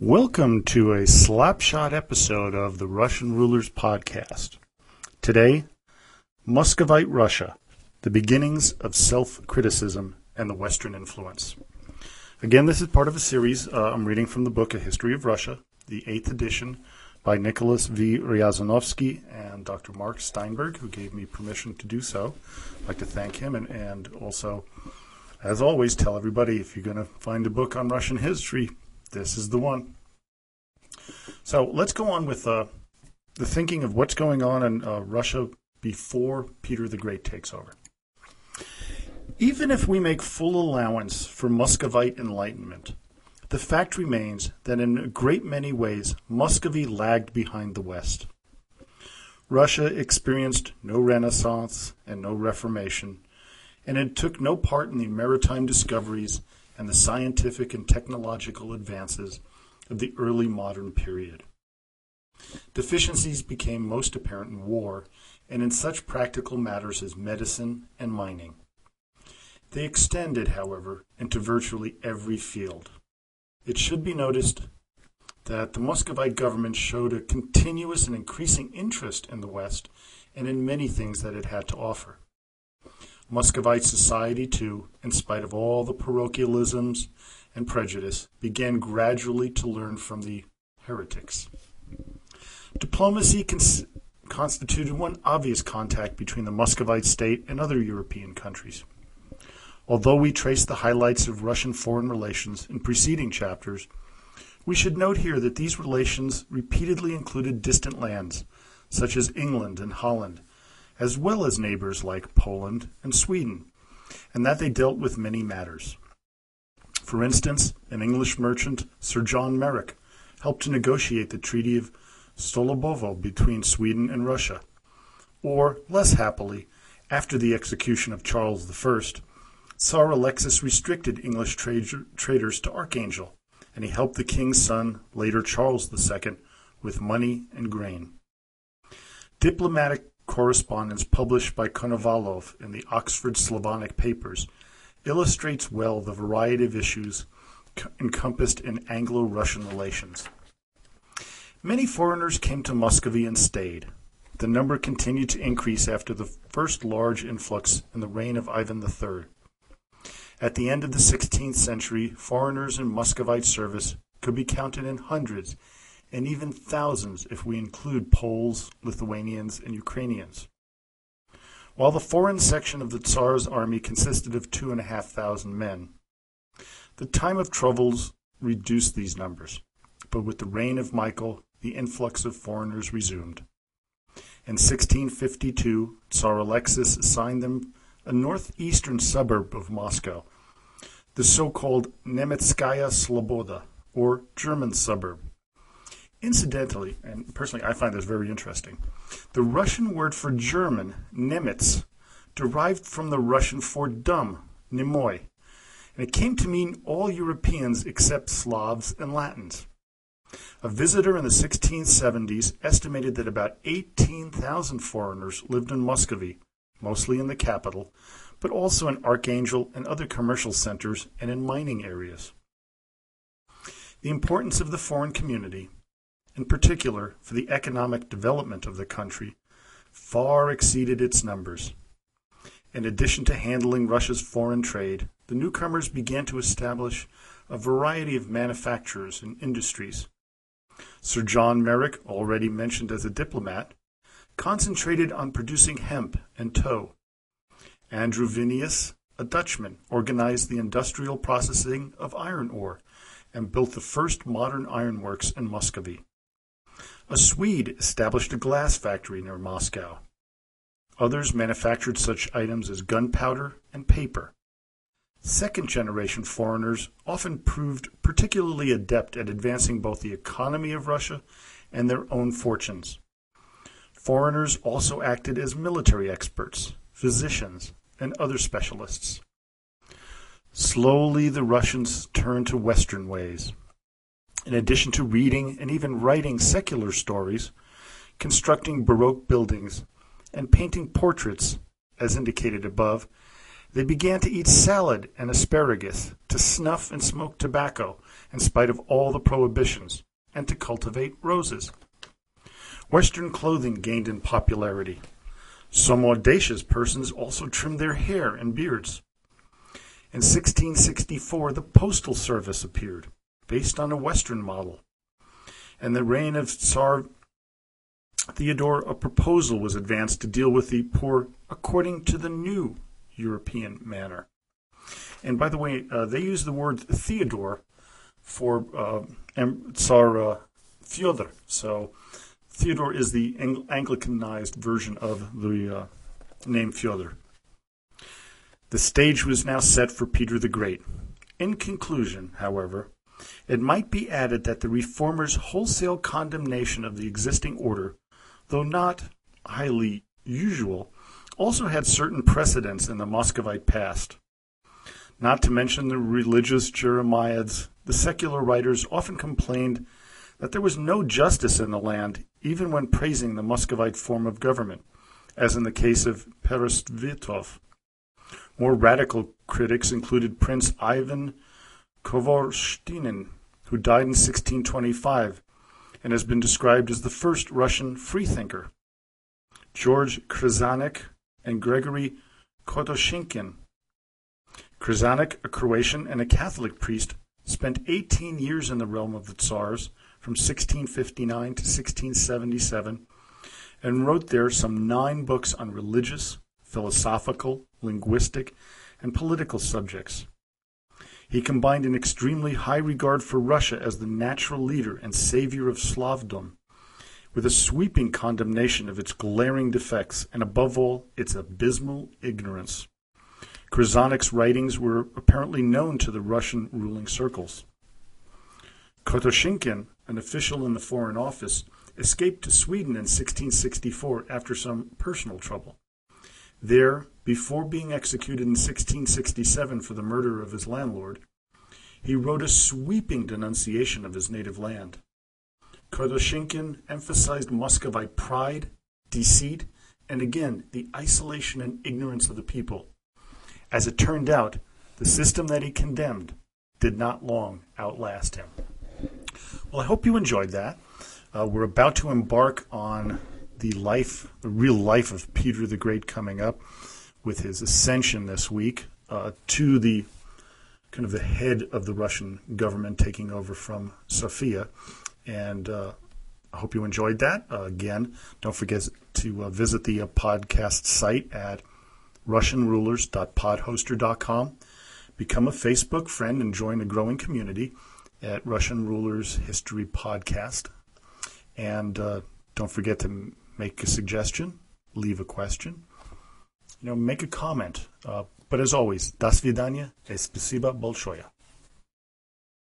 Welcome to a slapshot episode of the Russian Rulers Podcast. Today, Muscovite Russia, the beginnings of self criticism and the Western influence. Again, this is part of a series uh, I'm reading from the book A History of Russia, the eighth edition by Nicholas V. Riasanovsky and Dr. Mark Steinberg, who gave me permission to do so. I'd like to thank him and, and also, as always, tell everybody if you're going to find a book on Russian history, this is the one. So let's go on with uh, the thinking of what's going on in uh, Russia before Peter the Great takes over. Even if we make full allowance for Muscovite enlightenment, the fact remains that in a great many ways Muscovy lagged behind the West. Russia experienced no Renaissance and no Reformation, and it took no part in the maritime discoveries and the scientific and technological advances of the early modern period. Deficiencies became most apparent in war and in such practical matters as medicine and mining. They extended, however, into virtually every field. It should be noticed that the Muscovite government showed a continuous and increasing interest in the West and in many things that it had to offer. Muscovite society, too, in spite of all the parochialisms and prejudice, began gradually to learn from the heretics. Diplomacy cons- constituted one obvious contact between the Muscovite state and other European countries. Although we trace the highlights of Russian foreign relations in preceding chapters, we should note here that these relations repeatedly included distant lands, such as England and Holland, as well as neighbors like Poland and Sweden, and that they dealt with many matters. For instance, an English merchant, Sir John Merrick, helped to negotiate the Treaty of Stolobovo between Sweden and Russia. Or, less happily, after the execution of Charles I, Tsar Alexis restricted English traders to Archangel, and he helped the king's son, later Charles II, with money and grain. Diplomatic correspondence published by Konovalov in the Oxford Slavonic Papers illustrates well the variety of issues encompassed in Anglo Russian relations. Many foreigners came to Muscovy and stayed. The number continued to increase after the first large influx in the reign of Ivan III. At the end of the 16th century, foreigners in Muscovite service could be counted in hundreds and even thousands if we include Poles, Lithuanians, and Ukrainians. While the foreign section of the Tsar's army consisted of two and a half thousand men, the time of troubles reduced these numbers, but with the reign of Michael, the influx of foreigners resumed. In 1652, Tsar Alexis assigned them a northeastern suburb of Moscow, the so-called Nemetskaya Sloboda, or German suburb. Incidentally, and personally I find this very interesting, the Russian word for German, Nemitz, derived from the Russian for dumb, Nimoy, and it came to mean all Europeans except Slavs and Latins. A visitor in the 1670s estimated that about 18,000 foreigners lived in Muscovy, mostly in the capital, but also in Archangel and other commercial centers and in mining areas. The importance of the foreign community in particular for the economic development of the country, far exceeded its numbers. In addition to handling Russia's foreign trade, the newcomers began to establish a variety of manufactures and industries. Sir John Merrick, already mentioned as a diplomat, concentrated on producing hemp and tow. Andrew Vinius, a Dutchman, organized the industrial processing of iron ore and built the first modern ironworks in Muscovy. A Swede established a glass factory near Moscow. Others manufactured such items as gunpowder and paper. Second generation foreigners often proved particularly adept at advancing both the economy of Russia and their own fortunes. Foreigners also acted as military experts, physicians, and other specialists. Slowly the Russians turned to Western ways in addition to reading and even writing secular stories, constructing Baroque buildings, and painting portraits, as indicated above, They began to eat salad and asparagus, to snuff and smoke tobacco, in spite of all the prohibitions, and to cultivate roses. Western clothing gained in popularity. Some audacious persons also trimmed their hair and beards. In 1664, the Postal Service appeared, based on a Western model. In the reign of Tsar Theodore, a proposal was advanced to deal with the poor according to the new European manner. And by the way, uh, they use the word Theodore for uh, Tsar uh, Fyodor. So Theodore is the Ang- Anglicanized version of the uh, name Fyodor. The stage was now set for Peter the Great. In conclusion, however, it might be added that the reformers' wholesale condemnation of the existing order, though not highly usual, also had certain precedents in the Muscovite past. Not to mention the religious Jeremiads, the secular writers often complained that there was no justice in the land, even when praising the Muscovite form of government, as in the case of Peresvetov. More radical critics included Prince Ivan Khvorostinin, who died in 1625 and has been described as the first Russian freethinker. George Krizhanich and Gregory Kotoshikhin. Krizhanich, a Croatian and a Catholic priest, spent 18 years in the realm of the Tsars from 1659 to 1677 and wrote there some nine books on religious, philosophical, linguistic, and political subjects. He combined an extremely high regard for Russia as the natural leader and savior of Slavdom with a sweeping condemnation of its glaring defects and, above all, its abysmal ignorance. Krizhanich's writings were apparently known to the Russian ruling circles. Kotoshikhin an official in the Foreign Office, escaped to Sweden in 1664 after some personal trouble. There, before being executed in 1667 for the murder of his landlord, he wrote a sweeping denunciation of his native land. Kotoshikhin emphasized Muscovite pride, deceit, and again the isolation and ignorance of the people. As it turned out, the system that he condemned did not long outlast him. Well, I hope you enjoyed that. Uh, we're about to embark on the life, the real life of Peter the Great coming up with his ascension this week uh, to the kind of the head of the Russian government taking over from Sophia. And uh, I hope you enjoyed that. Uh, again, don't forget to uh, visit the uh, podcast site at russianrulers.podhoster.com. Become a Facebook friend and join the growing community at Russian Rulers History Podcast. And uh, don't forget to make a suggestion, leave a question, you know, make a comment. Uh, but as always, до свидания и спасибо большое.